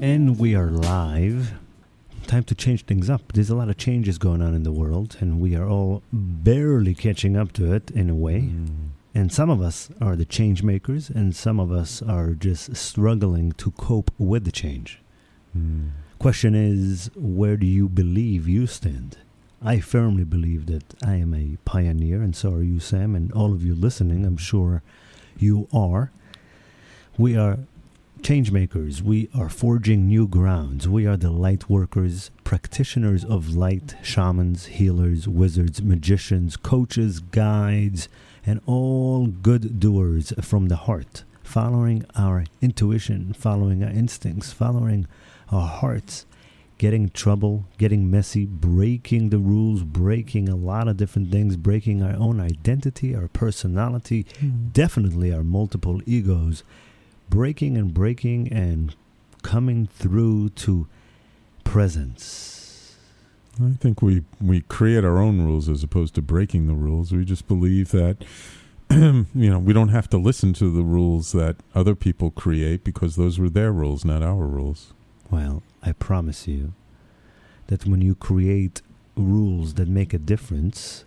And we are live. Time to change things up. There's a lot of changes going on in the world, and we are all barely catching up to it in a way. Mm. And some of us are the change makers, and some of us are just struggling to cope with the change. Mm. Question is, where do you believe you stand? I firmly believe that I am a pioneer, and so are you, Sam, and all of you listening. I'm sure you are. We are change makers. We are forging new grounds. We are the light workers, practitioners of light, shamans, healers, wizards, magicians, coaches, guides, and all good doers from the heart, following our intuition, following our instincts, following our hearts, getting trouble, getting messy, breaking the rules, breaking a lot of different things, breaking our own identity, our personality, hmm. definitely our multiple egos, breaking and breaking and coming through to presence. I think we we create our own rules as opposed to breaking the rules. We just believe that you know we don't have to listen to the rules that other people create because those were their rules, not our rules. Well, I promise you that when you create rules that make a difference,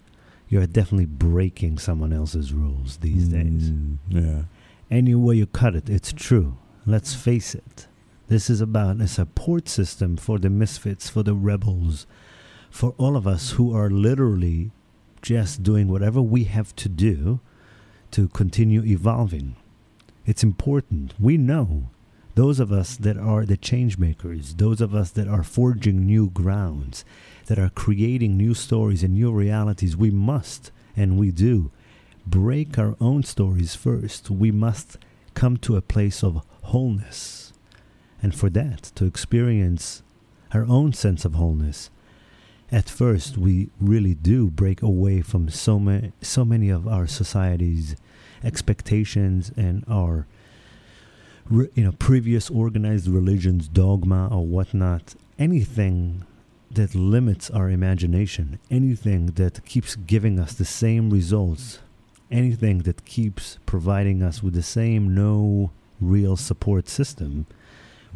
you're definitely breaking someone else's rules these days. Mm, yeah. Any way you cut it, it's true. Let's mm. face it. This is about a support system for the misfits, for the rebels, for all of us who are literally just doing whatever we have to do to continue evolving. It's important. We know those of us that are the change makers, those of us that are forging new grounds, that are creating new stories and new realities, we must, and we do, break our own stories first. We must come to a place of wholeness. And for that, to experience our own sense of wholeness, at first we really do break away from so many, so many of our society's expectations and our re- you know previous organized religions dogma or whatnot anything that limits our imagination anything that keeps giving us the same results anything that keeps providing us with the same no real support system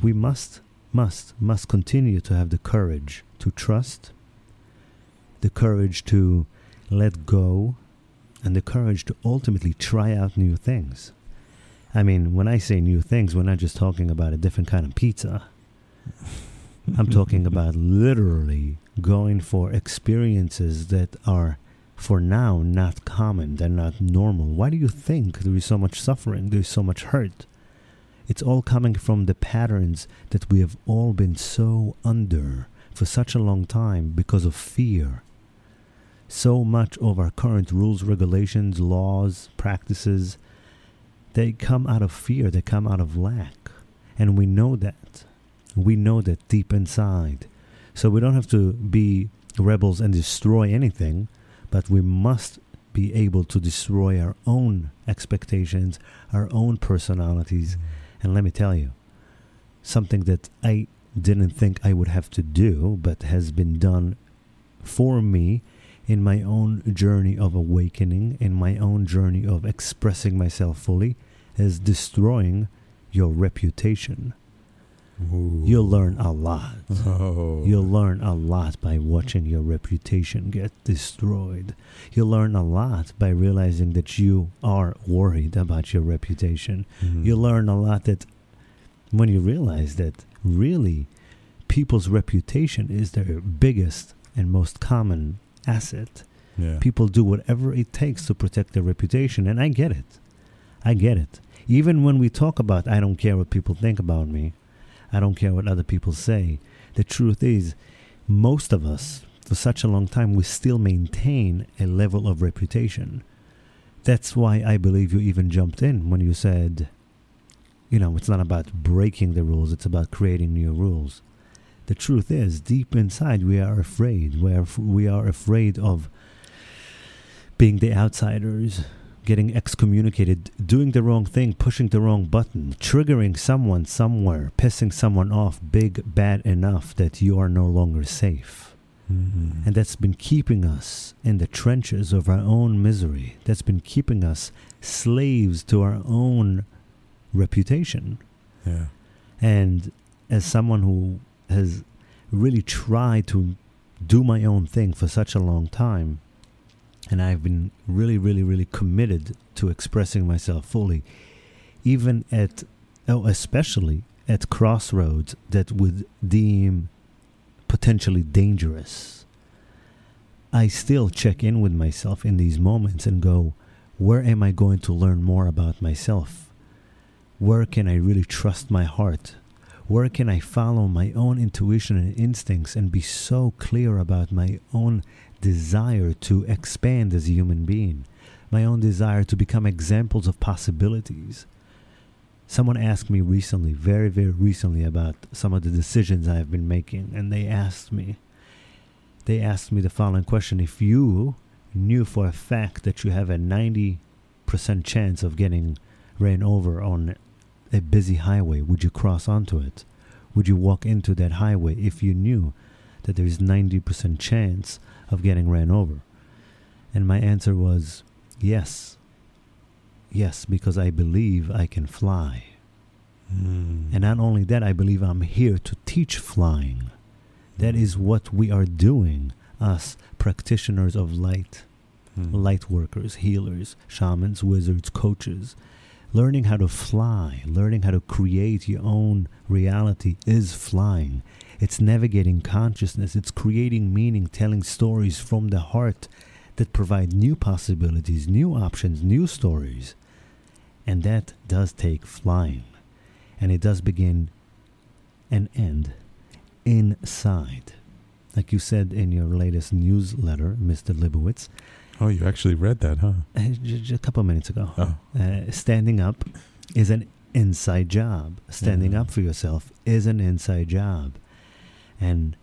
we must must must continue to have the courage to trust the courage to let go and the courage to ultimately try out new things I mean, when I say new things, we're not just talking about a different kind of pizza. I'm talking about literally going for experiences that are, for now, not common. They're not normal. Why do you think there is so much suffering? There's so much hurt. It's all coming from the patterns that we have all been so under for such a long time because of fear. So much of our current rules, regulations, laws, practices, they come out of fear, they come out of lack. And we know that. We know that deep inside. So we don't have to be rebels and destroy anything, but we must be able to destroy our own expectations, our own personalities. Mm. And let me tell you, something that I didn't think I would have to do, but has been done for me in my own journey of awakening, in my own journey of expressing myself fully, is destroying your reputation. Ooh. You'll learn a lot. Oh. You'll learn a lot by watching your reputation get destroyed. You'll learn a lot by realizing that you are worried about your reputation. Mhm. You'll learn a lot that when you realize that really people's reputation is their biggest and most common asset. Yeah. People do whatever it takes to protect their reputation, and I get it. I get it. Even when we talk about, I don't care what people think about me, I don't care what other people say. The truth is, most of us, for such a long time, we still maintain a level of reputation. That's why I believe you even jumped in when you said, you know, it's not about breaking the rules, it's about creating new rules. The truth is, deep inside, we are afraid. We are, we are afraid of being the outsiders, getting excommunicated, doing the wrong thing, pushing the wrong button, triggering someone somewhere, pissing someone off big, bad enough that you are no longer safe. Mhm. And that's been keeping us in the trenches of our own misery. That's been keeping us slaves to our own reputation. Yeah. And as someone who has really tried to do my own thing for such a long time, and I've been really, really, really committed to expressing myself fully, even at, oh, especially at crossroads that would deem potentially dangerous. I still check in with myself in these moments and go, where am I going to learn more about myself? Where can I really trust my heart? Where can I follow my own intuition and instincts and be so clear about my own desire to expand as a human being? My own desire to become examples of possibilities. Someone asked me recently, very, very recently, about some of the decisions I have been making, and they asked me, they asked me the following question If you knew for a fact that you have a 90% chance of getting ran over on a busy highway, would you cross onto it? Would you walk into that highway if you knew that there is 90% chance of getting ran over? And my answer was yes. Yes, because I believe I can fly. Mm. And not only that, I believe I'm here to teach flying. That is what we are doing, us practitioners of light, Mm. light workers, healers, shamans, wizards, coaches learning how to fly, learning how to create your own reality is flying. It's navigating consciousness, it's creating meaning, telling stories from the heart that provide new possibilities, new options, new stories. And that does take flying. And it does begin and end inside. Like you said in your latest newsletter, Mr. Libowitz, Oh, you actually read that, huh? uh, a couple minutes ago. Oh. Uh, standing up is an inside job. Standing up for yourself is an inside job. And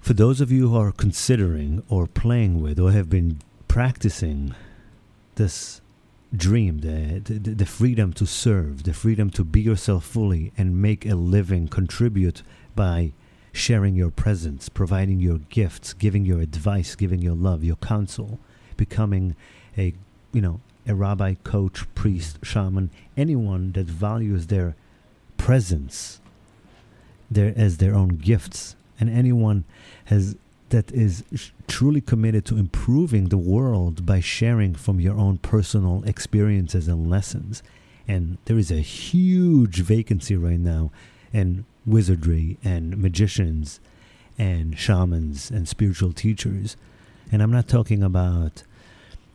for those of you who are considering or playing with or have been practicing this dream, the, the, the freedom to serve, the freedom to be yourself fully and make a living, contribute by sharing your presence, providing your gifts, giving your advice, giving your love, your counsel, becoming a, you know, a rabbi, coach, priest, shaman, anyone that values their presence their, as their own gifts, and anyone has that is truly committed to improving the world by sharing from your own personal experiences and lessons. And there is a huge vacancy right now in wizardry and magicians and shamans and spiritual teachers. And I'm not talking about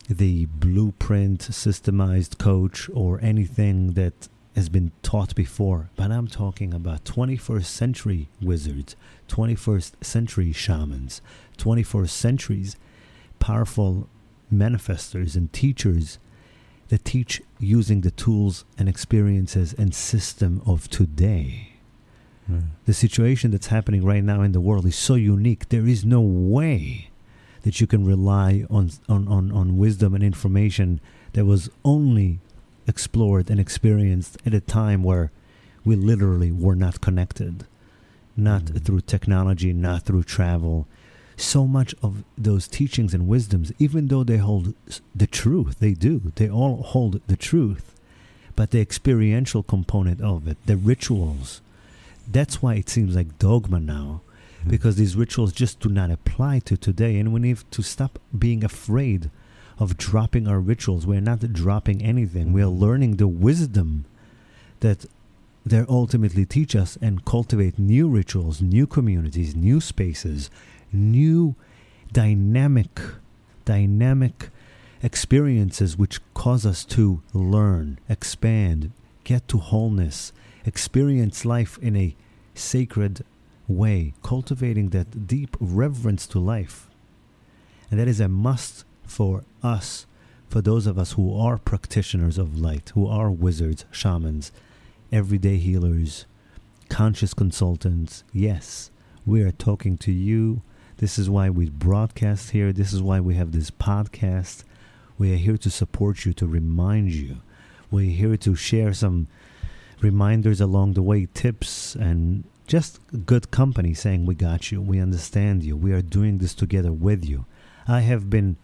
the blueprint systemized coach or anything that has been taught before, but I'm talking about 21st century wizards, 21st century shamans, 21st centuries powerful manifestors and teachers that teach using the tools and experiences and system of today. Yeah. The situation that's happening right now in the world is so unique. There is no way that you can rely on on, on, on wisdom and information that was only explored and experienced at a time where we literally were not connected, not Mhm. through technology, not through travel. So much of those teachings and wisdoms, even though they hold the truth, they do, they all hold the truth, but the experiential component of it, the rituals, that's why it seems like dogma now Mm. because these rituals just do not apply to today and we need to stop being afraid of dropping our rituals. We're not dropping anything. We are mm-hmm. learning the wisdom that they ultimately teach us and cultivate new rituals new communities new spaces new dynamic dynamic experiences which cause us to learn expand get to wholeness experience life in a sacred way, cultivating that deep reverence to life. And that is a must for us, for those of us who are practitioners of light, who are wizards, shamans, everyday healers, conscious consultants. Yes, we are talking to you. This is why we broadcast here. This is why we have this podcast. We are here to support you, to remind you. We're here to share some reminders along the way, tips, and just good company saying, We got you, we understand you, we are doing this together with you. I have been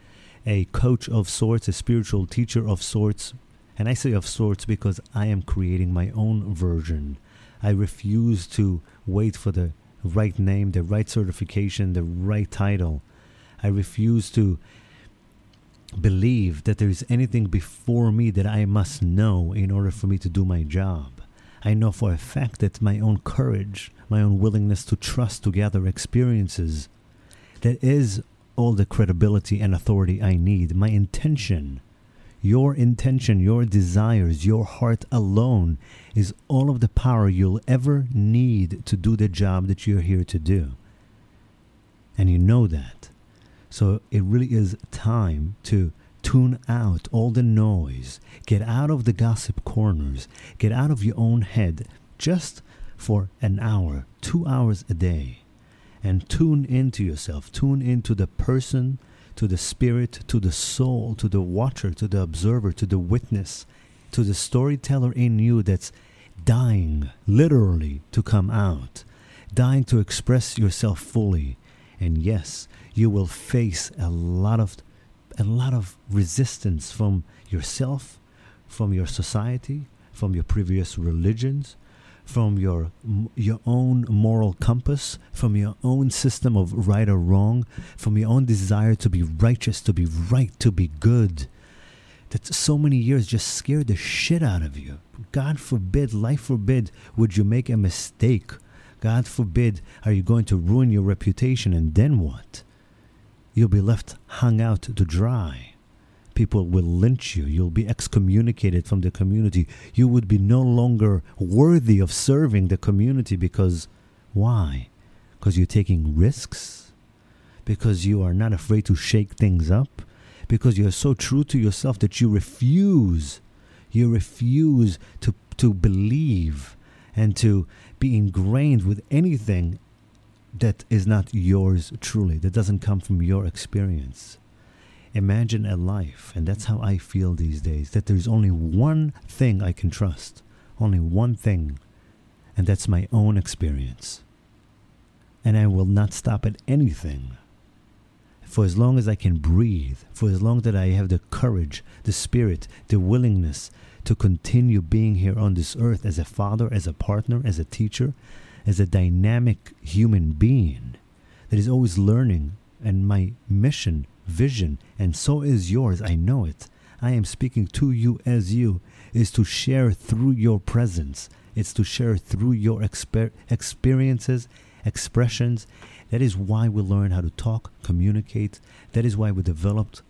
a coach of sorts, a spiritual teacher of sorts, and I say of sorts because I am creating my own version I refuse to wait for the right name, the right certification, the right title. I refuse to believe that there is anything before me that I must know in order for me to do my job. I know for a fact that my own courage, my own willingness to trust to gather experiences, that is all the credibility and authority I need. My intention, your intention, your desires, your heart alone is all of the power you'll ever need to do the job that you're here to do. And you know that. So it really is time to tune out all the noise, get out of the gossip corners, get out of your own head just for an hour, two hours a day, and tune into yourself, tune into the person, to the spirit, to the soul, to the watcher, to the observer, to the witness, to the storyteller in you that's dying literally to come out, dying to express yourself fully. And yes, you will face a lot of a lot of resistance from yourself, from your society, from your previous religions, from your your own moral compass, from your own system of right or wrong, from your own desire to be righteous, to be right, to be good. That so many years just scared the shit out of you. God forbid, life forbid, would you make a mistake. God forbid, are you going to ruin your reputation and then what? You'll be left hung out to dry. People will lynch you. You'll be excommunicated from the community. You would be no longer worthy of serving the community because why? Because you're taking risks? Because you are not afraid to shake things up? Because you're so true to yourself that you refuse. You refuse to, to believe and to be ingrained with anything that is not yours truly, that doesn't come from your experience. Imagine a life, and that's how I feel these days, that there's only one thing I can trust, only one thing, and that's my own experience. And I will not stop at anything. For as long as I can breathe, for as long that I have the courage, the spirit, the willingness to continue being here on this earth as a father, as a partner, as a teacher, as a dynamic human being that is always learning. And my mission, vision, and so is yours, I know it. I am speaking to you as you, is to share through your presence. It's to share through your exper- experiences, expressions. That is why we learn how to talk, communicate. That is why we developed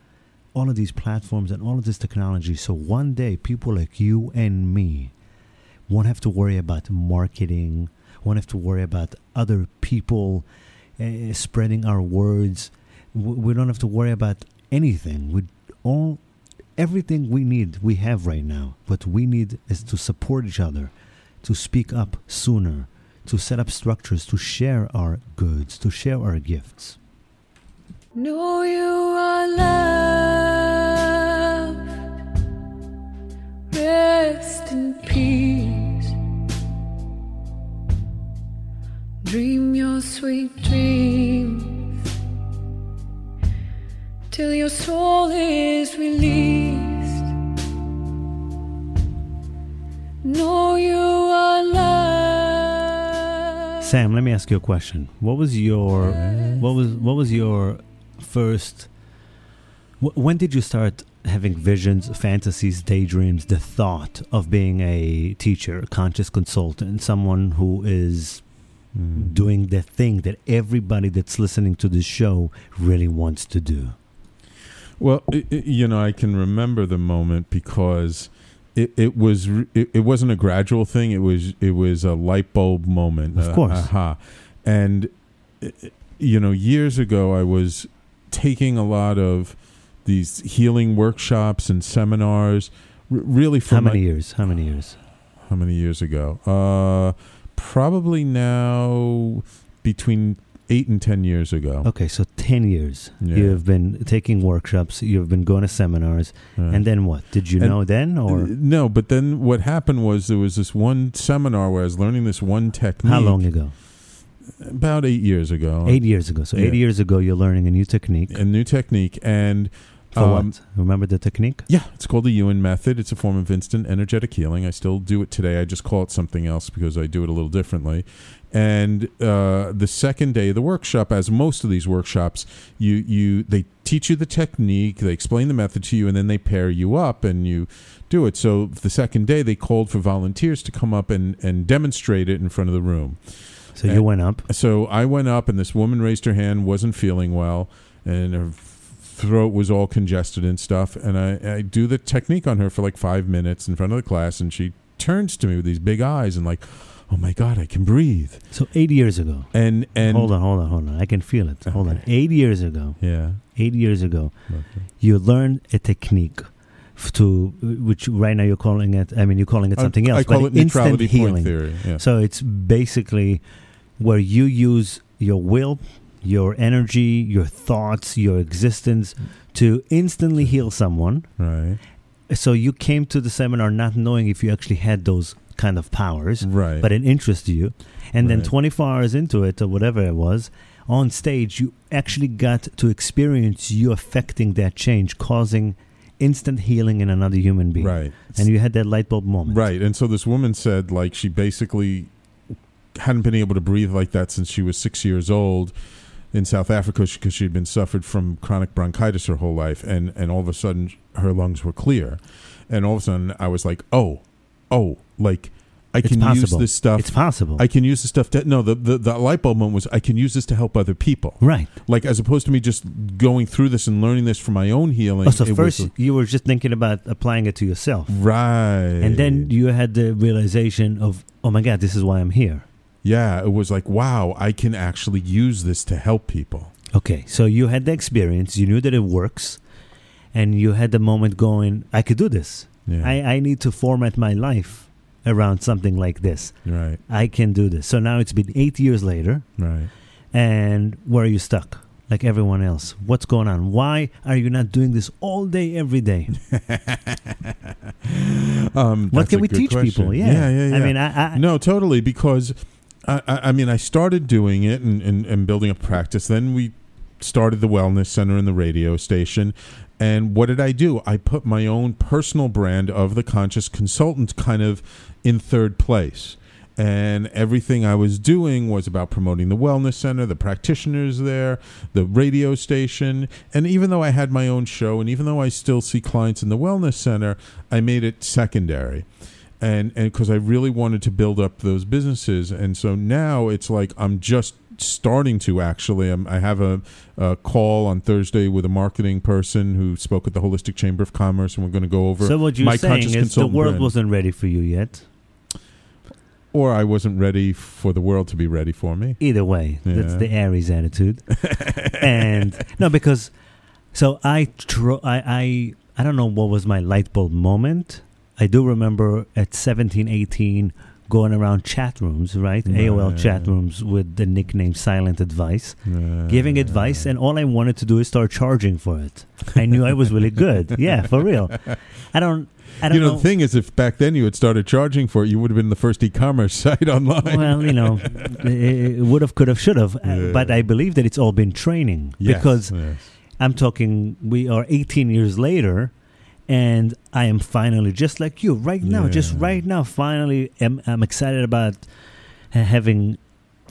all of these platforms and all of this technology. So one day, people like you and me won't have to worry about marketing, won't have to worry about other people uh, spreading our words. We don't have to worry about anything. We all everything we need we have right now. What we need is to support each other, to speak up sooner, to set up structures, to share our goods, to share our gifts. Know you are loved. Rest in peace. Dream your sweet dreams till your soul is released. Know you are loved. Sam, let me ask you a question. What was your what was what was your first wh- when did you start having visions, fantasies, daydreams, the thought of being a teacher, a conscious consultant, someone who is Mm. doing the thing that everybody that's listening to this show really wants to do. Well, i i you know, I can remember the moment because it, it was it, it, wasn't a gradual thing. It was it was a light bulb moment. Of uh, course. aha. And you know, years ago, I was taking a lot of these healing workshops and seminars. r- Really, for How my- many years? How many years? how many years ago? Uh, probably now between eight and ten years ago. Okay, so 10 years. Yeah. You've been taking workshops, you've been going to seminars, and then what? Did you And- know then or no, but then what happened was there was this one seminar where I was learning this one technique. how long ago? About eight years ago. 8 years ago. So Yeah. 8 years ago you're learning a new technique. A new technique, and For Um, what? Remember the technique? Yeah, it's called the Yuen method. It's a form of instant energetic healing. I still do it today. I just call it something else because I do it a little differently. And uh, the second day of the workshop, as most of these workshops, you you they teach you the technique, they explain the method to you, and then they pair you up and you do it. So the second day, they called for volunteers to come up and and demonstrate it in front of the room. So you went up. So I went up, and this woman raised her hand, wasn't feeling well, and her throat was all congested and stuff. And I, I do the technique on her for like five minutes in front of the class, and she turns to me with these big eyes and like, "Oh my God, I can breathe!" So eight years ago. And and hold on, hold on, hold on. I can feel it. Hold on. Eight years ago. yeah, Eight years ago, okay. you learned a technique to which right now you're calling it. I mean, you're calling it something I, else. I call but it neutrality instant point healing. theory. Yeah. So it's basically where you use your will, your energy, your thoughts, your existence to instantly heal someone. right, So you came to the seminar not knowing if you actually had those kind of powers, right. but it interested you. And then 24 hours into it, or whatever it was, on stage, you actually got to experience you affecting that change, causing instant healing in another human being. right. And you had that light bulb moment. Right. And so this woman said, like, she basically hadn't been able to breathe like that since she was six years old in South Africa because she had been suffered from chronic bronchitis her whole life. And, and all of a sudden, her lungs were clear. And all of a sudden, I was like, oh, oh, like, I It's can use this stuff. It's possible. I can use this stuff to no the, the the light bulb moment was I can use this to help other people right. like as opposed to me just going through this and learning this for my own healing. Oh, so was first like- you were just thinking about applying it to yourself. right, And then you had the realization of, oh my God, this is why I'm here. Yeah, it was like, wow, I can actually use this to help people. Okay, so you had the experience, you knew that it works, and you had the moment going, I could do this. Yeah. I, I need to format my life around something like this. right, I can do this. So now it's been eight years later, right. and where are you stuck? Like everyone else. What's going on? Why are you not doing this all day, every day? Um, What can we teach question. people? Yeah. yeah, yeah. yeah. I mean, I, I, no, totally. Because I, I, mean, I started doing it and, and, and building a practice. Then we started the wellness center and the radio station. And what did I do? I put my own personal brand of the conscious consultant kind of in third place. And everything I was doing was about promoting the wellness center, the practitioners there, the radio station. And even though I had my own show, and even though I still see clients in the wellness center, I made it secondary and and because I really wanted to build up those businesses, and so now it's like I'm just starting to actually. I'm, I have a, a call on Thursday with a marketing person who spoke at the Holistic Chamber of Commerce, and we're going to go over so what you're my saying conscious is the world brand. wasn't ready for you yet. or I wasn't ready for the world to be ready for me. Either way, that's the Aries attitude. and no, because so I, tro- I I I don't know what was my light bulb moment. I do remember at 17, 18 going around chat rooms, right? AOL chat rooms with the nickname Silent Advice, Uh, giving advice, and all I wanted to do is start charging for it. I knew I was really good. Yeah, for real. I don't. I don't you know, know. the thing is, if back then you had started charging for it, you would have been the first e-commerce site online. well, you know, it would have, could have, should have. Yeah. But I believe that it's all been training Yes, because yes. I'm talking, we are 18 years later, and I am finally, just like you, right now, just right now, finally, am, I'm excited about having,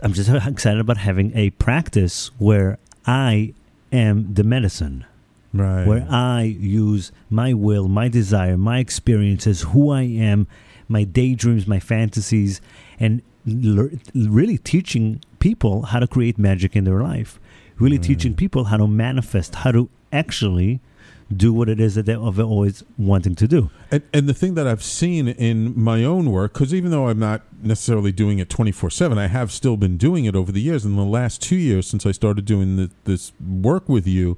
I'm just excited about having a practice where I am the medicine, right, where I use my will, my desire, my experiences, who I am, my daydreams, my fantasies, and lear- really teaching people how to create magic in their life. Really Right. teaching people how to manifest, how to actually do what it is that they're always wanting to do. And, and the thing that I've seen in my own work, because even though I'm not necessarily doing it 24 7, I have still been doing it over the years. In the last two years, since I started doing the, this work with you,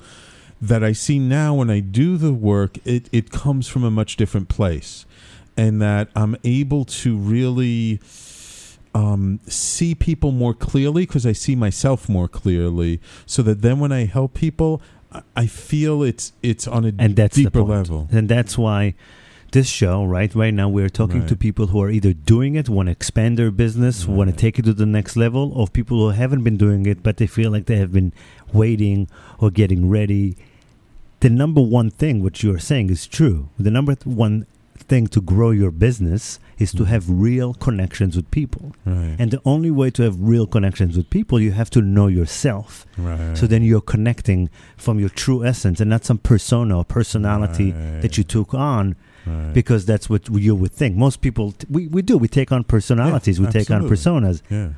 that I see now when I do the work, it, it comes from a much different place. And that I'm able to really um, see people more clearly because I see myself more clearly. So that then when I help people, I- feel it's it's on a And that's deeper level. And that's why this show, right, right now, we're talking to people who are either doing it, want to expand their business, want to take it to the next level, or people who haven't been doing it, but they feel like they have been waiting or getting ready. the number one thing which you're saying is true. The number one thing to grow your business is to Mhm. have real connections with people. Right. And the only way to have real connections with people, you have to know yourself. right. So then you're connecting from your true essence and not some persona or personality that you took on Right. because that's what you would think. Most people, t- we, we do, we take on personalities, we take on personas. yeah.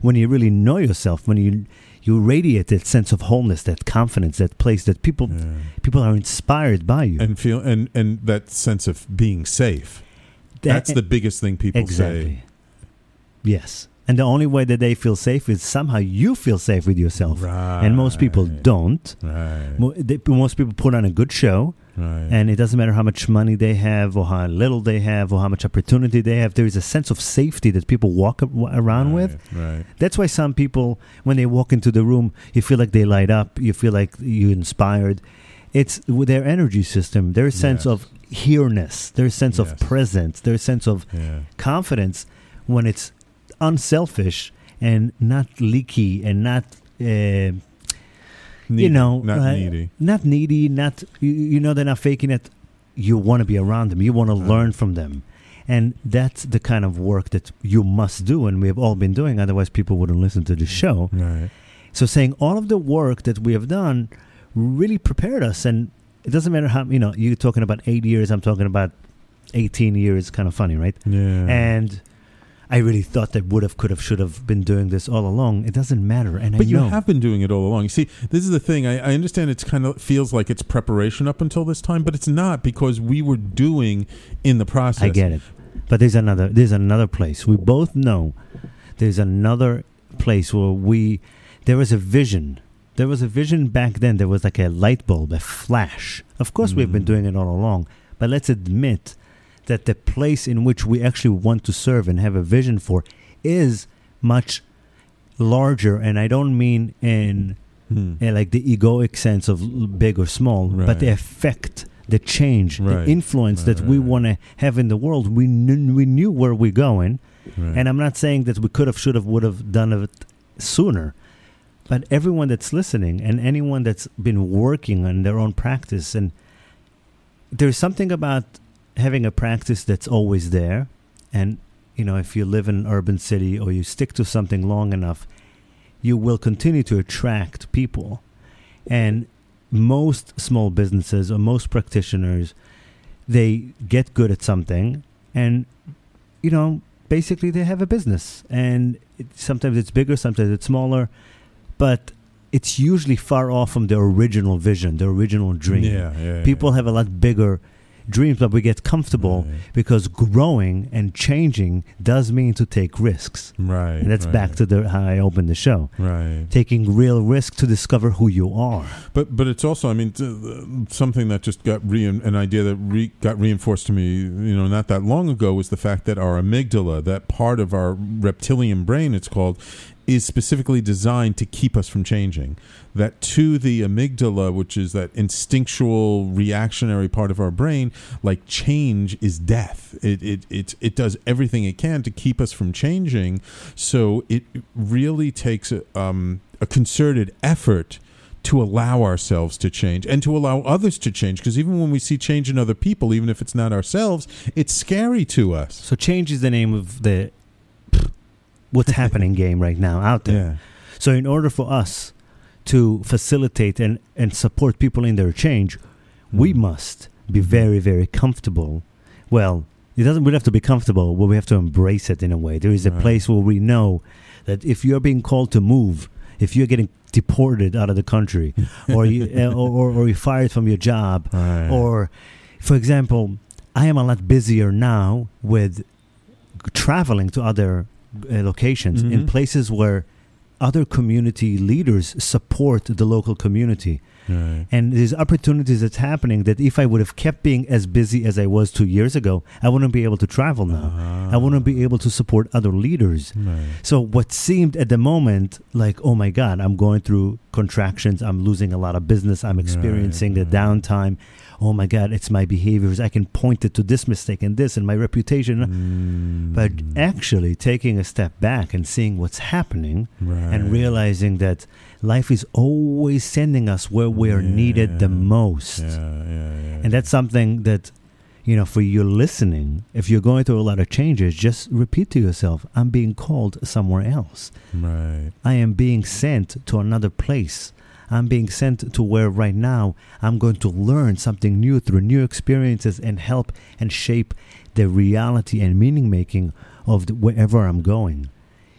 When you really know yourself, when you you radiate that sense of wholeness, that confidence, that place that people yeah. people are inspired by you. And feel and and that sense of being safe. That- That's the biggest thing people exactly. say. Yes. And the only way that they feel safe is somehow you feel safe with yourself. Right. And most people don't. Right. Most people put on a good show, right. and it doesn't matter how much money they have, or how little they have, or how much opportunity they have. There is a sense of safety that people walk around with. Right. That's why some people, when they walk into the room, you feel like they light up. You feel like you're inspired. It's their energy system, their sense Yes. of here-ness, their sense of presence, their sense of Yeah. confidence when it's unselfish and not leaky and not uh, Needy, know, not uh, needy. not needy not you, you know they're not faking it you want to be around them you want to Right. learn from them and that's the kind of work that you must do and we have all been doing otherwise people wouldn't listen to the show Right. so saying all of the work that we have done really prepared us and it doesn't matter how you know you're talking about eight years i'm talking about 18 years kind of funny right Yeah. and I really thought that would have, could have, should have been doing this all along. It doesn't matter, and but I you know. have been doing it all along. You see, this is the thing. I, I understand it's kind of feels like it's preparation up until this time, but it's not because we were doing in the process. I get it, but there's another. There's another place. We both know there's another place where we there was a vision. There was a vision back then. There was like a light bulb, a flash. Of course, we've been Mm. doing it all along, but let's admit that the place in which we actually want to serve and have a vision for is much larger. And I don't mean in Hmm. uh, like the egoic sense of big or small, but the effect, the change, Right. the influence that Right, we right, want to have in the world. We knew, we knew where we're going, Right. and I'm not saying that we could have, should have, would have done it sooner. But everyone that's listening and anyone that's been working on their own practice, and there's something about having a practice that's always there. And, you know, if you live in an urban city or you stick to something long enough, you will continue to attract people. And most small businesses or most practitioners, they get good at something and, you know, basically they have a business. And it, sometimes it's bigger, sometimes it's smaller, but it's usually far off from the original vision, the original dream. Yeah, yeah. People have a lot bigger dreams, but we get comfortable Right. because growing and changing does mean to take risks. Right. And that's right, back to the how I opened the show. right. Taking real risk to discover who you are. But but it's also I mean uh, something that just got re an idea that re- got reinforced to me you know not that long ago was the fact that our amygdala that part of our reptilian brain it's called is specifically designed to keep us from changing. That to the amygdala which is that instinctual reactionary part of our brain like change is death. It it it, it does everything it can to keep us from changing. So it really takes a, um, a concerted effort to allow ourselves to change and to allow others to change. Because even when we see change in other people even if it's not ourselves it's scary to us. So change is the name of the what's happening game right now out there. yeah So in order for us to facilitate and, and support people in their change, we Mhm. must be very, very comfortable. Well, it doesn't we have to be comfortable, but we have to embrace it in a way. There is a Right. place where we know that if you're being called to move, if you're getting deported out of the country, or you uh, or, or, or you're fired from your job, Right. or for example, I am a lot busier now with traveling to other uh, locations in Mhm. places where other community leaders support the local community. Right. And there's opportunities that's happening that if I would have kept being as busy as I was two years ago, I wouldn't be able to travel now. I wouldn't be able to support other leaders. Right. So what seemed at the moment like, oh my God, I'm going through contractions, I'm losing a lot of business, I'm experiencing right. the downtime. Oh my God, it's my behaviors. I can point it to this mistake and this and my reputation. Mm. But actually taking a step back and seeing what's happening and realizing that life is always sending us where needed the Yeah. most. Yeah, yeah, yeah. And that's something that, you know, for you listening, if you're going through a lot of changes, just repeat to yourself, I'm being called somewhere else. right. I am being sent to another place. I'm being sent to where right now I'm going to learn something new through new experiences and help and shape the reality and meaning making of the, wherever I'm going.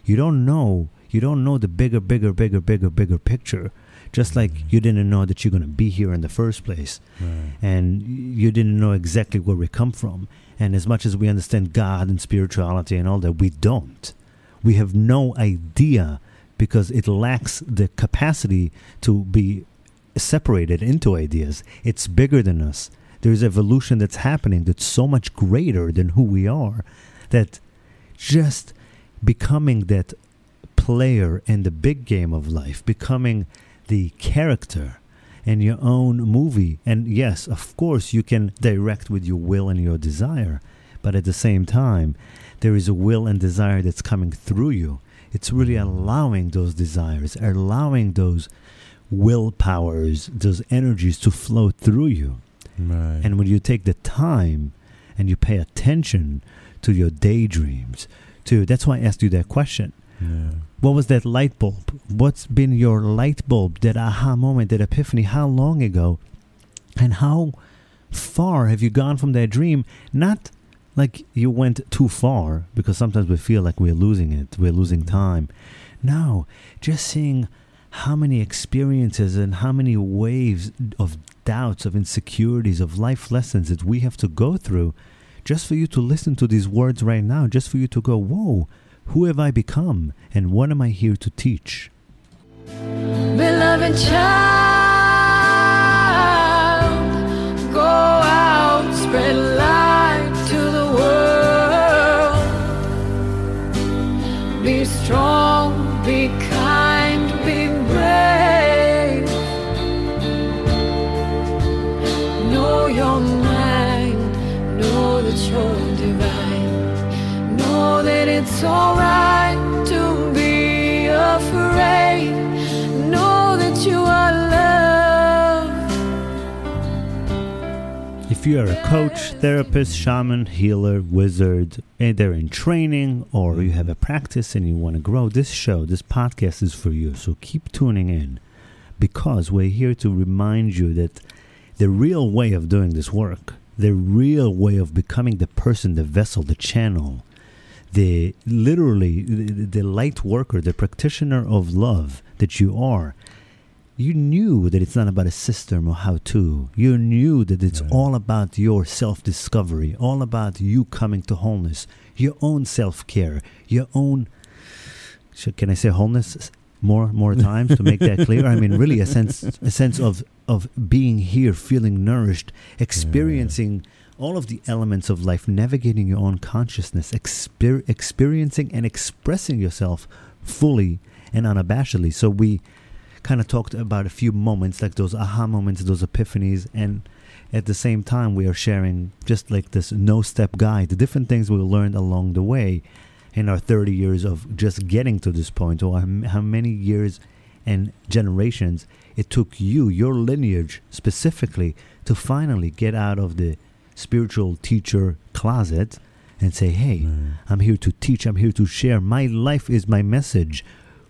You don't know, you don't know the bigger, bigger, bigger, bigger, bigger picture. Just like mm. you didn't know that you're going to be here in the first place Right. and you didn't know exactly where we come from. And as much as we understand God and spirituality and all that, we don't. We have no idea because it lacks the capacity to be separated into ideas. It's bigger than us. There's evolution that's happening that's so much greater than who we are that just becoming that player in the big game of life, becoming the character in your own movie. And yes, of course, you can direct with your will and your desire, but at the same time, there is a will and desire that's coming through you. It's really allowing those desires, allowing those willpowers, those energies to flow through you. Right. And when you take the time and you pay attention to your daydreams, to that's why I asked you that question. Yeah. What was that light bulb? What's been your light bulb, that aha moment, that epiphany? How long ago? And how far have you gone from that dream? Not like you went too far, because sometimes we feel like we're losing it, we're losing time. No, just seeing how many experiences and how many waves of doubts, of insecurities, of life lessons that we have to go through just for you to listen to these words right now, just for you to go, whoa, who have I become and what am I here to teach? Beloved child, If you are a coach, therapist, shaman, healer, wizard, either in training or you have a practice and you want to grow, this show, this podcast is for you. So keep tuning in because we're here to remind you that the real way of doing this work, the real way of becoming the person, the vessel, the channel, the literally the, the light worker, the practitioner of love that you are, you knew that it's not about a system or how to. You knew that it's Right. all about your self discovery, all about you coming to wholeness, your own self care, your own. Can I say wholeness more more times to make that clear? I mean, really a sense a sense of of being here, feeling nourished, experiencing all of the elements of life, navigating your own consciousness, exper- experiencing and expressing yourself fully and unabashedly. So we kind of talked about a few moments, like those aha moments, those epiphanies, and at the same time, we are sharing just like this no step guide, the different things we learned along the way in our 30 years of just getting to this point, or how many years and generations it took you, your lineage specifically, to finally get out of the spiritual teacher closet and say, hey, Right. I'm here to teach, I'm here to share. My life is my message.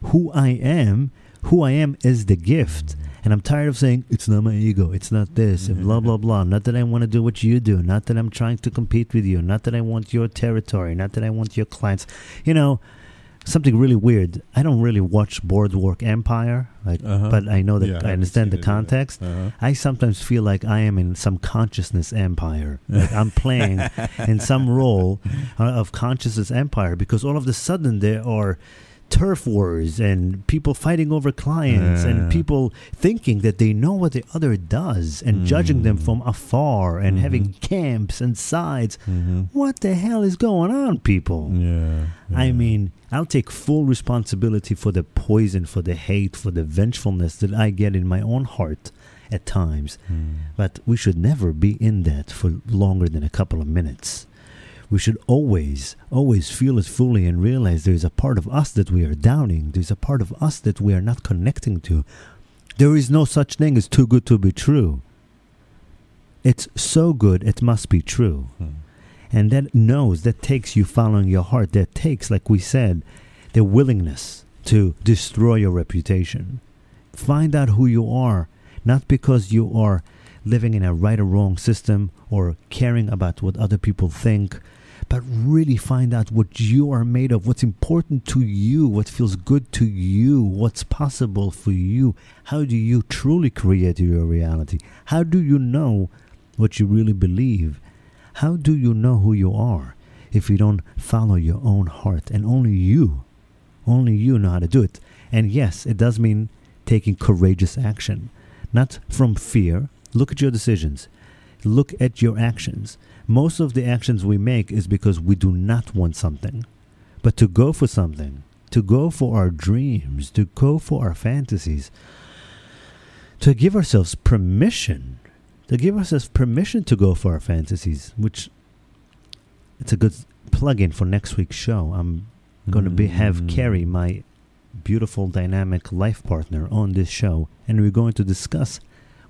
Who I am, who I am is the gift. And I'm tired of saying, it's not my ego, it's not this, and blah, blah, blah. Not that I want to do what you do, not that I'm trying to compete with you, not that I want your territory, not that I want your clients. You know, something really weird. I don't really watch Boardwalk Empire, like, Uh-huh. but I know that Yeah, I understand the seen it either. context. Uh-huh. I sometimes feel like I am in some consciousness empire. Like I'm playing in some role uh, of consciousness empire because all of a sudden there are turf wars and people fighting over clients Yeah. and people thinking that they know what the other does and judging them Mm. from afar and Mhm. having camps and sides. Mhm. What the hell is going on, people? Yeah, I mean, I'll take full responsibility for the poison, for the hate, for the vengefulness that I get in my own heart at times. Mm. But we should never be in that for longer than a couple of minutes. We should always, always feel it fully and realize there's a part of us that we are downing. There's a part of us that we are not connecting to. There is no such thing as too good to be true. It's so good it must be true. Hmm. And that knows, that takes you following your heart, that takes, like we said, the willingness to destroy your reputation. Find out who you are, not because you are living in a right or wrong system or caring about what other people think, but really find out what you are made of, what's important to you, what feels good to you, what's possible for you. How do you truly create your reality? How do you know what you really believe? How do you know who you are if you don't follow your own heart? And only you, only you know how to do it. And yes, it does mean taking courageous action, not from fear. Look at your decisions, look at your actions. Most of the actions we make is because we do not want something. But to go for something, to go for our dreams, to go for our fantasies, to give ourselves permission to give ourselves permission to go for our fantasies, which it's a good plug-in for next week's show. I'm going to be have Mm. Carrie, my beautiful dynamic life partner, on this show, and we're going to discuss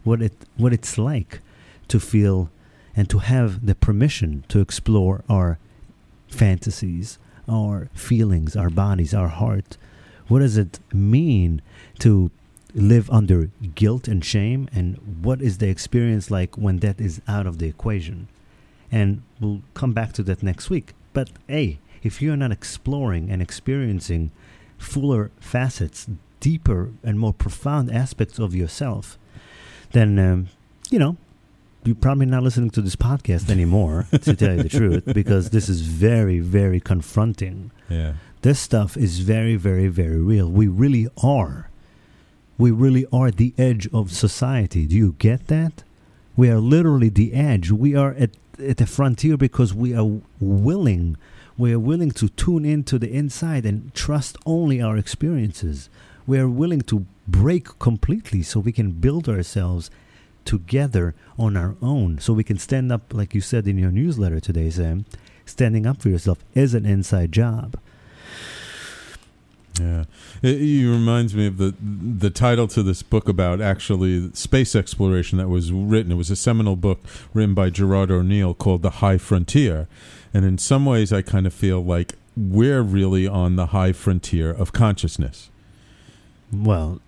what it what it's like to feel and to have the permission to explore our fantasies, our feelings, our bodies, our heart. What does it mean to live under guilt and shame? And what is the experience like when that is out of the equation? And we'll come back to that next week. But hey if you're not exploring and experiencing fuller facets deeper and more profound aspects of yourself then um, you know you're probably not listening to this podcast anymore to tell you the truth because this is very very confronting Yeah. this stuff is very very very real we really are we really are at the edge of society. Do you get that? We are literally the edge. We are at, at the frontier because we are willing. We are willing to tune into the inside and trust only our experiences. We are willing to break completely so we can build ourselves together on our own. So we can stand up, like you said in your newsletter today, Sam. Standing up for yourself is an inside job. Yeah, it, it reminds me of the the title to this book about actually space exploration that was written. It was a seminal book written by Gerard O'Neill called "The High Frontier," and in some ways, I kind of feel like we're really on the high frontier of consciousness. Well,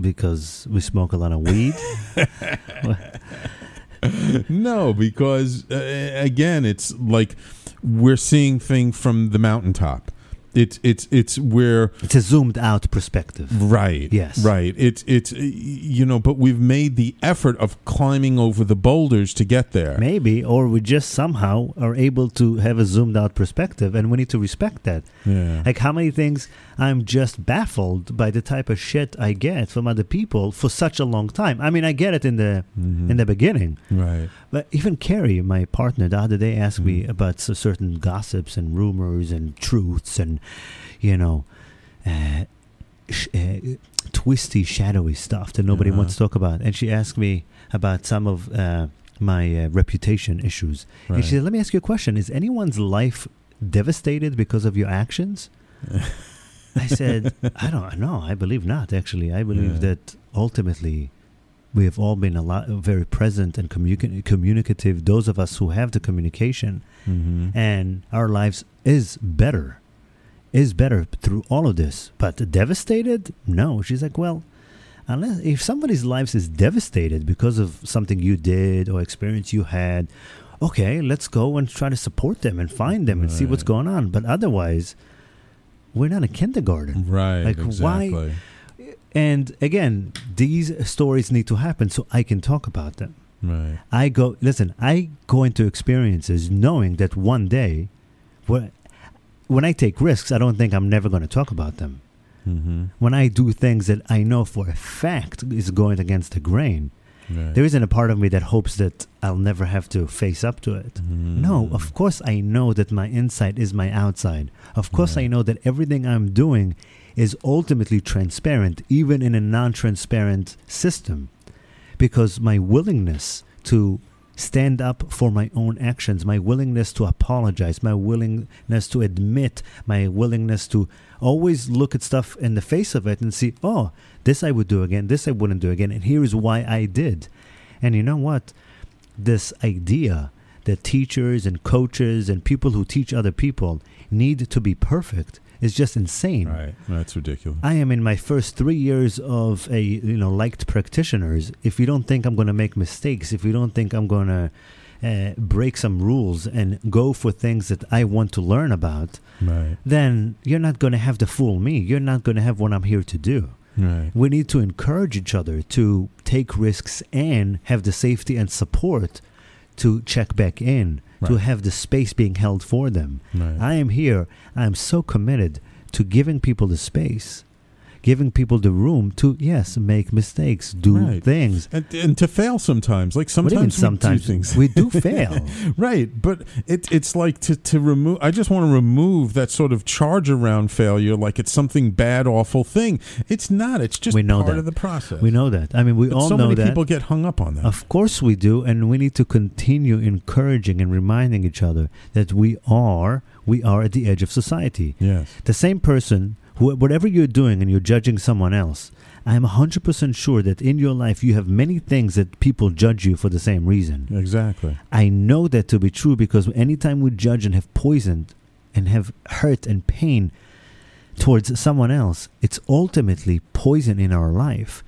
because we smoke a lot of weed. no, because uh, again, it's like we're seeing things from the mountaintop. It's it's it's where It's a zoomed out perspective. Right. Yes. Right. It's it's you know, but we've made the effort of climbing over the boulders to get there. Maybe, or we just somehow are able to have a zoomed out perspective, and we need to respect that. Yeah. Like how many things I'm just baffled by the type of shit I get from other people for such a long time. I mean, I get it in the Mhm. in the beginning, right. but even Carrie, my partner, the other day asked me Mhm. about certain gossips and rumors and truths and you know. Uh, sh- uh, twisty, shadowy stuff that nobody Uh-huh. wants to talk about. And she asked me about some of uh, my uh, reputation issues. Right. And she said, Let me ask you a question. Is anyone's life devastated because of your actions? I said, I don't know. I believe not, actually. I believe Yeah. that ultimately we have all been a lot very present and communica- communicative, those of us who have the communication, Mhm. and our lives is better, is better through all of this. But devastated? No. She's like, well, unless if somebody's life is devastated because of something you did or experience you had, okay, let's go and try to support them and find them and see what's going on. But otherwise, we're not a kindergarten. Right. Like, why- And again, these stories need to happen so I can talk about them. Right. I go listen. I go into experiences knowing that one day, when when I take risks, I don't think I'm never going to talk about them. Mm-hmm. When I do things that I know for a fact is going against the grain, Right. there isn't a part of me that hopes that I'll never have to face up to it. Mhm. No, of course I know that my inside is my outside. Of course I know that everything I'm doing is ultimately transparent, even in a non transparent system. Because my willingness to stand up for my own actions, my willingness to apologize, my willingness to admit, my willingness to always look at stuff in the face of it and see, oh, this I would do again, this I wouldn't do again, and here is why I did. And you know what? This idea that teachers and coaches and people who teach other people need to be perfect is just insane. Right. That's ridiculous. I am in my first three years of a you know liked practitioners. If you don't think I'm going to make mistakes, if you don't think I'm going to uh, break some rules and go for things that I want to learn about, Right. then you're not going to have to fool me. You're not going to have what I'm here to do. Right. We need to encourage each other to take risks and have the safety and support to check back in, to have the space being held for them. Right. I am here. I am so committed to giving people the space, giving people the room to, yes, make mistakes, do Right. things. and, and to fail sometimes. Like What do you mean sometimes, sometimes we do we do fail. right, but it, it's like to, to remove. I just want to remove that sort of charge around failure, like it's something bad, awful thing. It's not. It's just We know part that. of the process. we know that. I mean, we But all so know many that. people get hung up on that. Of course we do, and we need to continue encouraging and reminding each other that we are we are at the edge of society. yes. The same person, whatever you're doing, and you're judging someone else. I am 100% sure that in your life you have many things that people judge you for the same reason. Exactly. I know that to be true because anytime we judge and have poisoned and have hurt and pain towards someone else, it's ultimately poison in our life.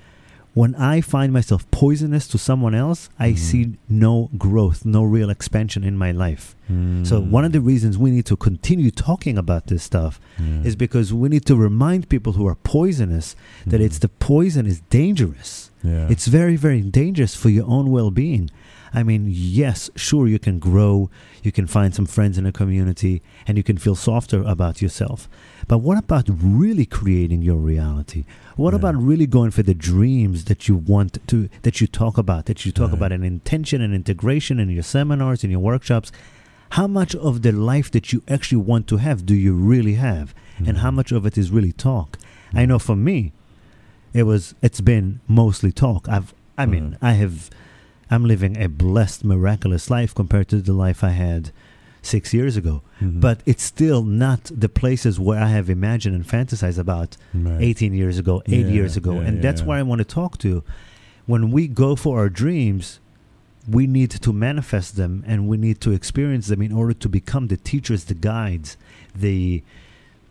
When I find myself poisonous to someone else, I Mhm. see no growth, no real expansion in my life. So, Mm. one of the reasons we need to continue talking about this stuff Yeah. is because we need to remind people who are poisonous that Mhm. it's the poison is dangerous. Yeah. It's very, very dangerous for your own well being. I mean, yes, sure, you can grow, you can find some friends in a community, and you can feel softer about yourself. But what about really creating your reality? What Yeah. about really going for the dreams that you want to, that you talk about, that you talk Right. about an intention and integration in your seminars, in your workshops? How much of the life that you actually want to have do you really have? And how Mhm. much of it is really talk? I know for me, it was it's been mostly talk. I've I mean, Mhm. I have I'm living a blessed, miraculous life compared to the life I had six years ago. Mhm. But it's still not the places where I have imagined and fantasized about Right. 18 years ago, eight Yeah, years ago. yeah, and that's yeah. where I want to talk to. When we go for our dreams, we need to manifest them and we need to experience them in order to become the teachers, the guides, the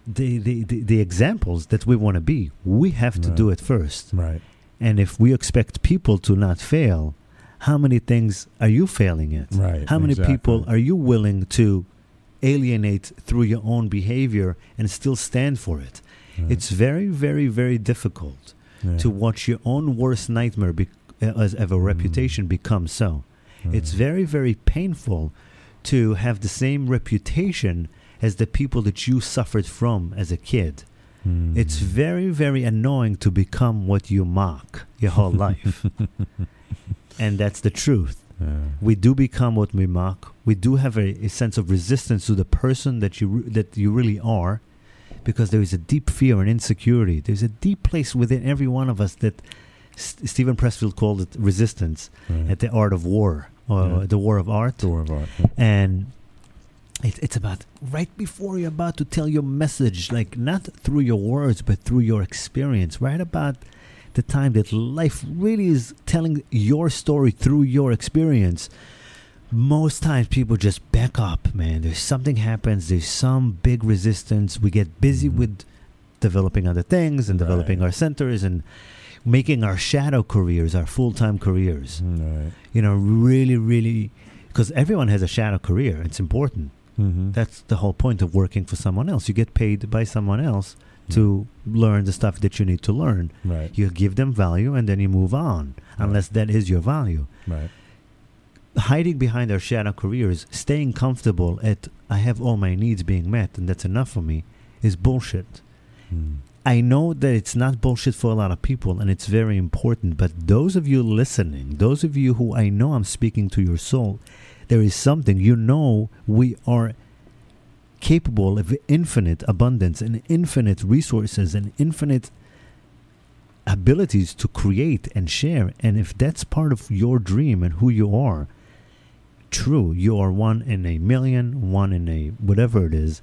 the, the, the, the examples that we want to be. We have to do it first. Right. And if we expect people to not fail, how many things are you failing at? Right. How many people are you willing to alienate through your own behavior and still stand for it? Right. It's very, very, very difficult Yeah. to watch your own worst nightmare be- as of a Mm. reputation become so. It's very, very painful to have the same reputation as the people that you suffered from as a kid. Mm. It's very, very annoying to become what you mock your whole life. And that's the truth. Yeah. We do become what we mock. We do have a, a sense of resistance to the person that you re- that you really are, because there is a deep fear and insecurity. There's a deep place within every one of us that Steven Pressfield called it resistance Right. at the art of war or Yeah. the war of art. Door of art. yeah. And it, it's about right before you're about to tell your message, like not through your words, but through your experience. Right about the time that life really is telling your story through your experience. Most times people just back up, man. There's something happens, there's some big resistance. We get busy Mhm. with developing other things and developing Right. our centers and making our shadow careers our full time careers Right. you know, really, really, because everyone has a shadow career. It's important. Mm-hmm. That's the whole point of working for someone else. You get paid by someone else to learn the stuff that you need to learn. right. You give them value and then you move on, Right. unless that is your value. Right. Hiding behind our shadow careers, staying comfortable at I have all my needs being met and that's enough for me, is bullshit. Mm. I know that it's not bullshit for a lot of people and it's very important, but those of you listening, those of you who I know I'm speaking to your soul, there is something, you know, we are capable of infinite abundance and infinite resources and infinite abilities to create and share. And if that's part of your dream and who you are, true. You are one in a million, one in a whatever it is.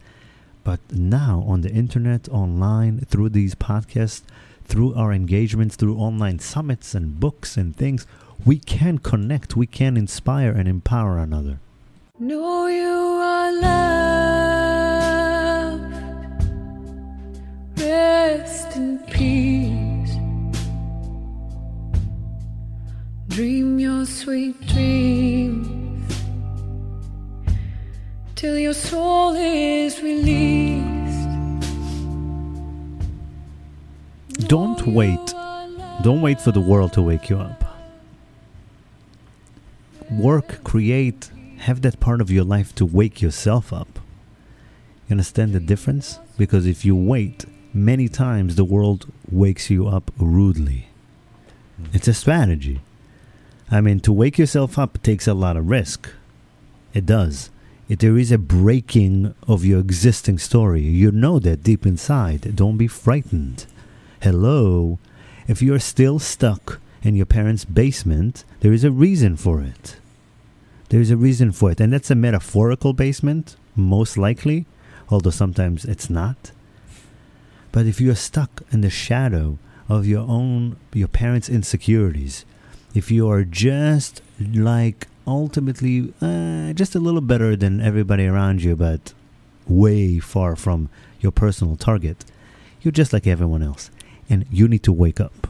But now on the internet, online, through these podcasts, through our engagements, through online summits and books and things, we can connect, we can inspire and empower another. Know you are loved. Peace. Dream your sweet dreams till your soul is released. Don't wait. Don't wait for the world to wake you up. Work, create, have that part of your life to wake yourself up. You understand the difference? Because if you wait, many times the world wakes you up rudely. Mm-hmm. It's a strategy. I mean, to wake yourself up takes a lot of risk. It does. If there is a breaking of your existing story, you know that deep inside. Don't be frightened. Hello. If you're still stuck in your parents' basement, there is a reason for it. There is a reason for it. And that's a metaphorical basement, most likely, although sometimes it's not. But if you're stuck in the shadow of your own, your parents' insecurities, if you are just like ultimately uh, just a little better than everybody around you, but way far from your personal target, you're just like everyone else. And you need to wake up.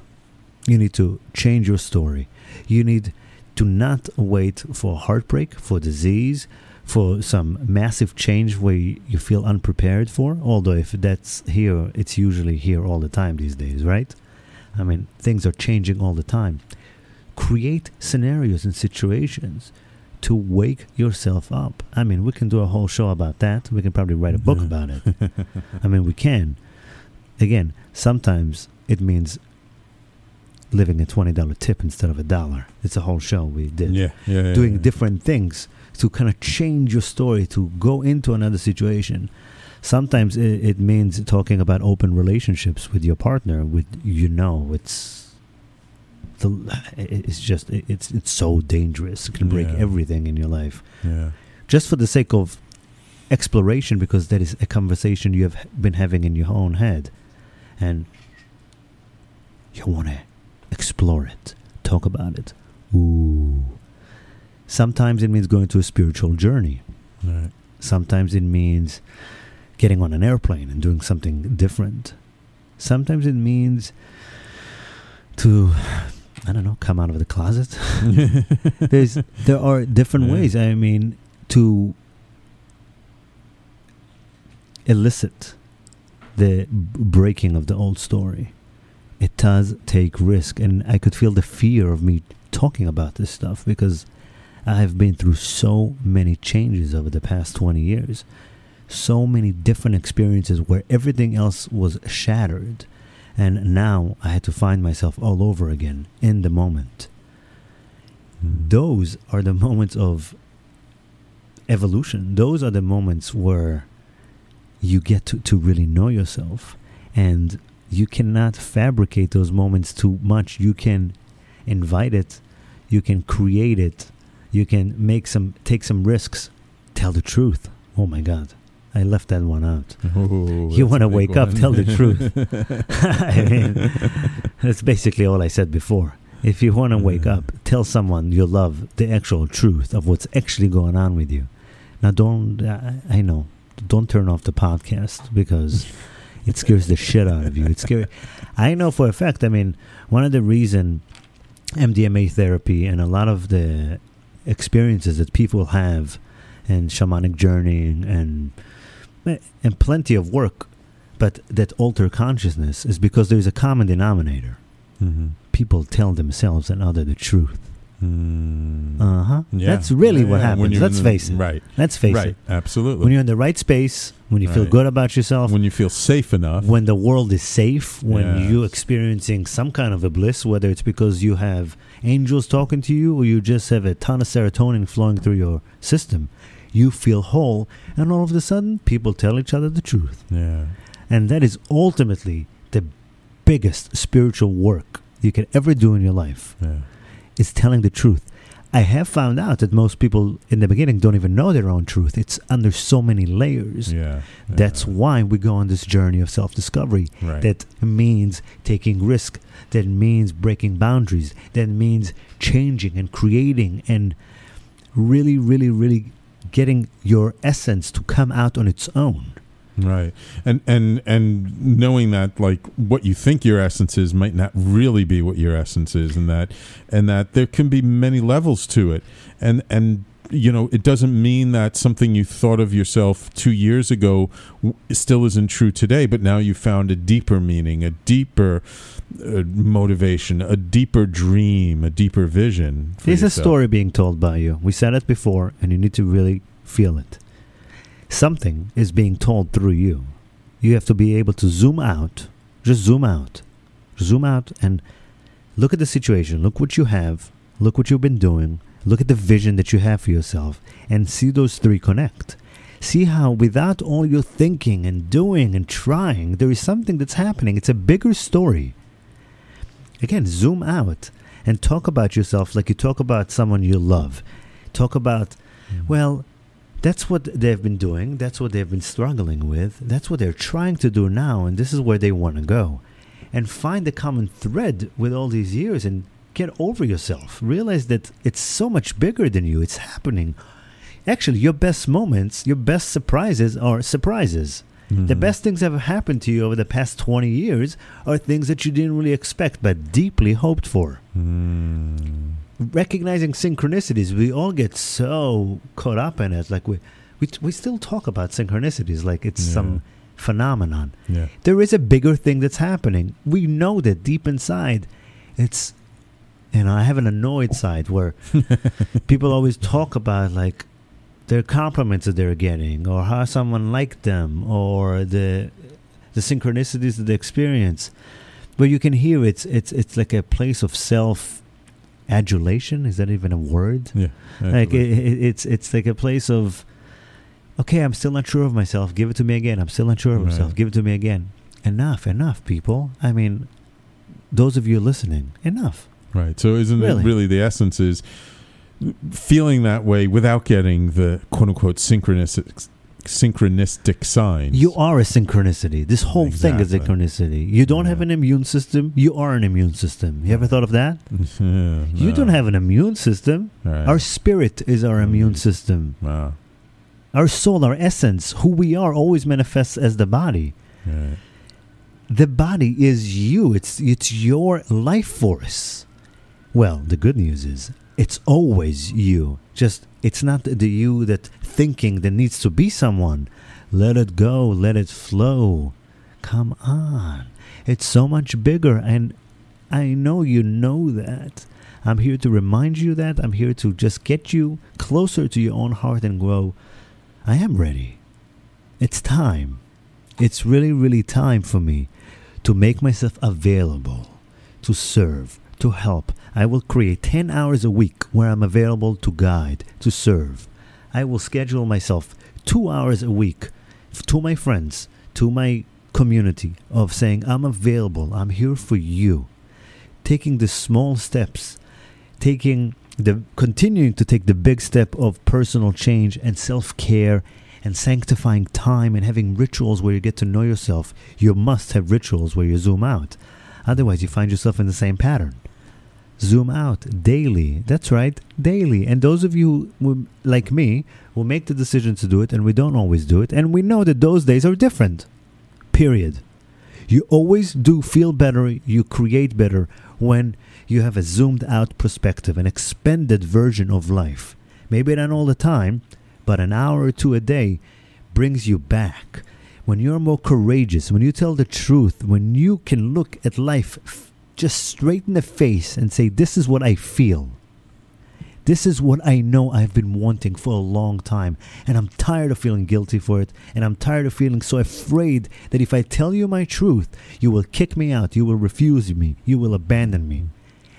You need to change your story. You need to not wait for heartbreak, for disease, for some massive change where you feel unprepared for. Although, if that's here, it's usually here all the time these days, right? I mean, things are changing all the time. Create scenarios and situations to wake yourself up. I mean, we can do a whole show about that. We can probably write a book about it. I mean, we can. Again, sometimes it means living a $20 tip instead of a dollar. It's a whole show we did. Yeah, yeah, yeah, Doing yeah. different things to kind of change your story, to go into another situation. Sometimes it, it means talking about open relationships with your partner, with you know, it's the it's just it's it's so dangerous. It can break Yeah. everything in your life Yeah. just for the sake of exploration because that is a conversation you have been having in your own head and you want to explore it talk about it ooh sometimes it means going to a spiritual journey Right. sometimes it means getting on an airplane and doing something different sometimes it means to i don't know come out of the closet there's there are different Yeah. ways i mean to elicit the breaking of the old story it does take risk and i could feel the fear of me talking about this stuff because i have been through so many changes over the past 20 years so many different experiences where everything else was shattered and now i had to find myself all over again in the moment Mm. those are the moments of evolution. Those are the moments where you get to, to really know yourself. And you cannot fabricate those moments too much. You can invite it, you can create it, you can make some take some risks, tell the truth. Oh my god. I left that one out. Ooh, you want to wake up, tell the truth. I mean, that's basically all I said before. If you want to wake up, tell someone you love the actual truth of what's actually going on with you. Now, don't, I, I know, don't turn off the podcast because it scares the shit out of you. It's scary. I know for a fact, I mean, one of the reason MDMA therapy and a lot of the experiences that people have and shamanic journeying and and plenty of work, but that alter consciousness is because there's a common denominator. Mhm. People tell themselves and other the truth. Mm. Uh huh. Yeah. That's really Yeah, what yeah, happens. Let's the- face it. Right. Let's face right. it. Absolutely. When you're in the right space, when you feel good about yourself, when you feel safe enough. when the world is safe, when Yes. you're experiencing some kind of a bliss, whether it's because you have angels talking to you or you just have a ton of serotonin flowing through your system, you feel whole, and all of a sudden, people tell each other the truth. yeah. And that is ultimately the biggest spiritual work you can ever do in your life Yeah. Is telling the truth. I have found out that most people in the beginning don't even know their own truth. It's under so many layers. Yeah. That's why we go on this journey of self discovery. right. That means taking risk. That means breaking boundaries. That means changing and creating and really, really, really getting your essence to come out on its own. Right. And and and knowing that like what you think your essence is might not really be what your essence is and that and that there can be many levels to it. And and you know, it doesn't mean that something you thought of yourself 2 years ago still isn't true today, but now you found a deeper meaning, a deeper uh, motivation, a deeper dream, a deeper vision. There's a story being told by you. We said it before, and you need to really feel it. Something is being told through you. You have to be able to zoom out, just zoom out, zoom out and look at the situation, look what you have, look what you've been doing, look at the vision that you have for yourself, and see those three connect. See how, without all your thinking and doing and trying, there is something that's happening. It's a bigger story. Again, zoom out and talk about yourself like you talk about someone you love. Talk about, well, that's what they've been doing. That's what they've been struggling with. That's what they're trying to do now, and this is where they want to go. And find the common thread with all these years and get over yourself. Realize that it's so much bigger than you. It's happening. Actually, your best moments, your best surprises are surprises. The Mhm. best things that have happened to you over the past 20 years are things that you didn't really expect but deeply hoped for. Mm. Recognizing synchronicities, we all get so caught up in it. Like we, we, we still talk about synchronicities like it's Yeah. some phenomenon. Yeah. There is a bigger thing that's happening. We know that deep inside, it's, you know, I have an annoyed side where people always talk about like their compliments that they're getting or how someone liked them or the the synchronicities that they experience but you can hear it's it's it's like a place of self adulation? Is that even a word? Yeah. like it, it, it's it's like a place of okay i'm still not sure of myself. Give it to me again. I'm still not sure of myself. Give it to me again. Enough enough people. I mean those of you listening enough. Right. So isn't Really? it really the essence is feeling that way without getting the quote unquote synchronistic synchronistic signs. You are a synchronicity. This whole thing is Exactly. synchronicity. You don't have an immune system. You are an immune system. You ever thought of that? Yeah, You no. don't have an immune system. Right. Our spirit is our immune Mhm. system. Wow. Our soul, our essence, who we are, always manifests as the body. Right. The body is you. It's it's your life force. Well, the good news is it's always you. Just it's not the you that thinking that needs to be someone. Let it go. Let it flow. Come on. It's so much bigger and I know you know that. I'm here to remind you that. I'm here to just get you closer to your own heart and grow. I am ready. It's time. It's really, really time for me to make myself available to serve, to help. I will create 10 hours a week where I'm available to guide, to serve. I will schedule myself two hours a week to my friends, to my community of saying, I'm available, I'm here for you. Taking the small steps, taking the continuing to take the big step of personal change and self-care and sanctifying time and having rituals where you get to know yourself, you must have rituals where you zoom out. Otherwise, you find yourself in the same pattern. Zoom out daily. That's right, daily. And those of you who, like me will make the decision to do it, and we don't always do it, and we know that those days are different. Period. You always do feel better, you create better when you have a zoomed out perspective, an expanded version of life. Maybe not all the time, but an hour or two a day brings you back. When you're more courageous, when you tell the truth, when you can look at life just straight in the face and say, This is what I feel. This is what I know I've been wanting for a long time, and I'm tired of feeling guilty for it, and I'm tired of feeling so afraid that if I tell you my truth, you will kick me out, you will refuse me, you will abandon me.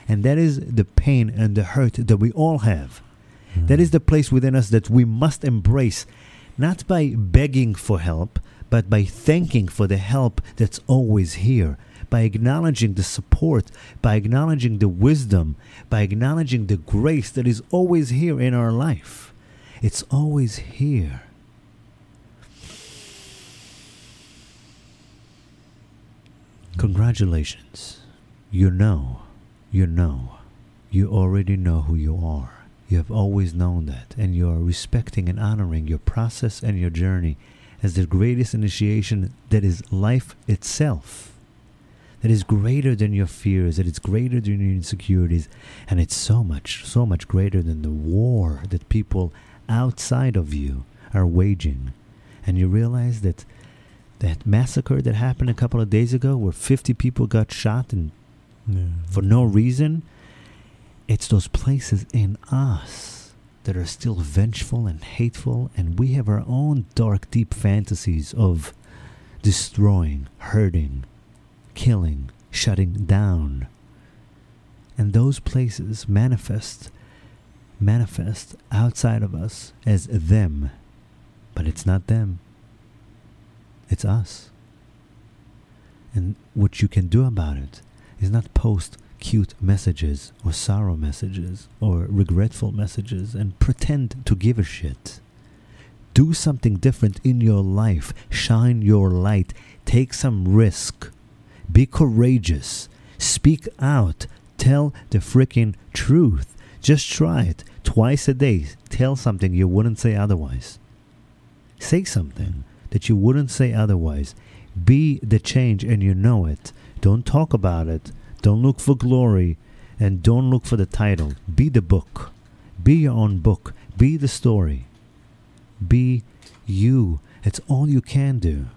And that is the pain and the hurt that we all have. Hmm. That is the place within us that we must embrace, not by begging for help, but by thanking for the help that's always here, by acknowledging the support, by acknowledging the wisdom, by acknowledging the grace that is always here in our life. It's always here. Congratulations. You know, you know, you already know who you are. You have always known that, and you are respecting and honoring your process and your journey as the greatest initiation that is life itself. That is greater than your fears, that it's greater than your insecurities, and it's so much, so much greater than the war that people outside of you are waging. And you realize that that massacre that happened a couple of days ago where 50 people got shot and Yeah. for no reason it's those places in us that are still vengeful and hateful and we have our own dark deep fantasies of destroying hurting killing shutting down and those places manifest manifest outside of us as them but it's not them it's us. And what you can do about it is not post cute messages or sorrow messages or regretful messages and pretend to give a shit. Do something different in your life. Shine your light. Take some risk. Be courageous. Speak out. Tell the freaking truth. Just try it. Twice a day. Tell something you wouldn't say otherwise. Say something that you wouldn't say otherwise. Be the change and you know it. Don't talk about it. Don't look for glory and don't look for the title. Be the book. Be your own book. Be the story. Be you. It's all you can do.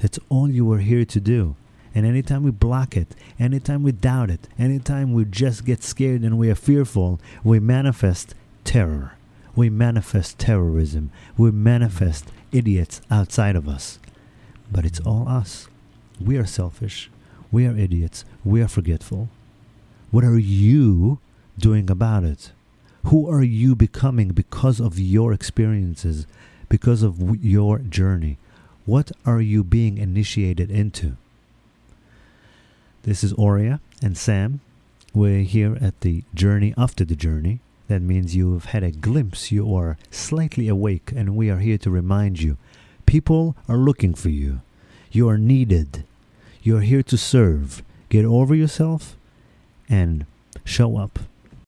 It's all you are here to do. And anytime we block it, anytime we doubt it, anytime we just get scared and we are fearful, we manifest terror. We manifest terrorism. We manifest idiots outside of us. But it's all us. We are selfish. We are idiots. We are forgetful. What are you doing about it? Who are you becoming because of your experiences, because of w- your journey? What are you being initiated into? This is Aurea and Sam. We're here at the journey after the journey. That means you have had a glimpse, you are slightly awake, and we are here to remind you people are looking for you. You are needed. You are here to serve. Get over yourself and show up.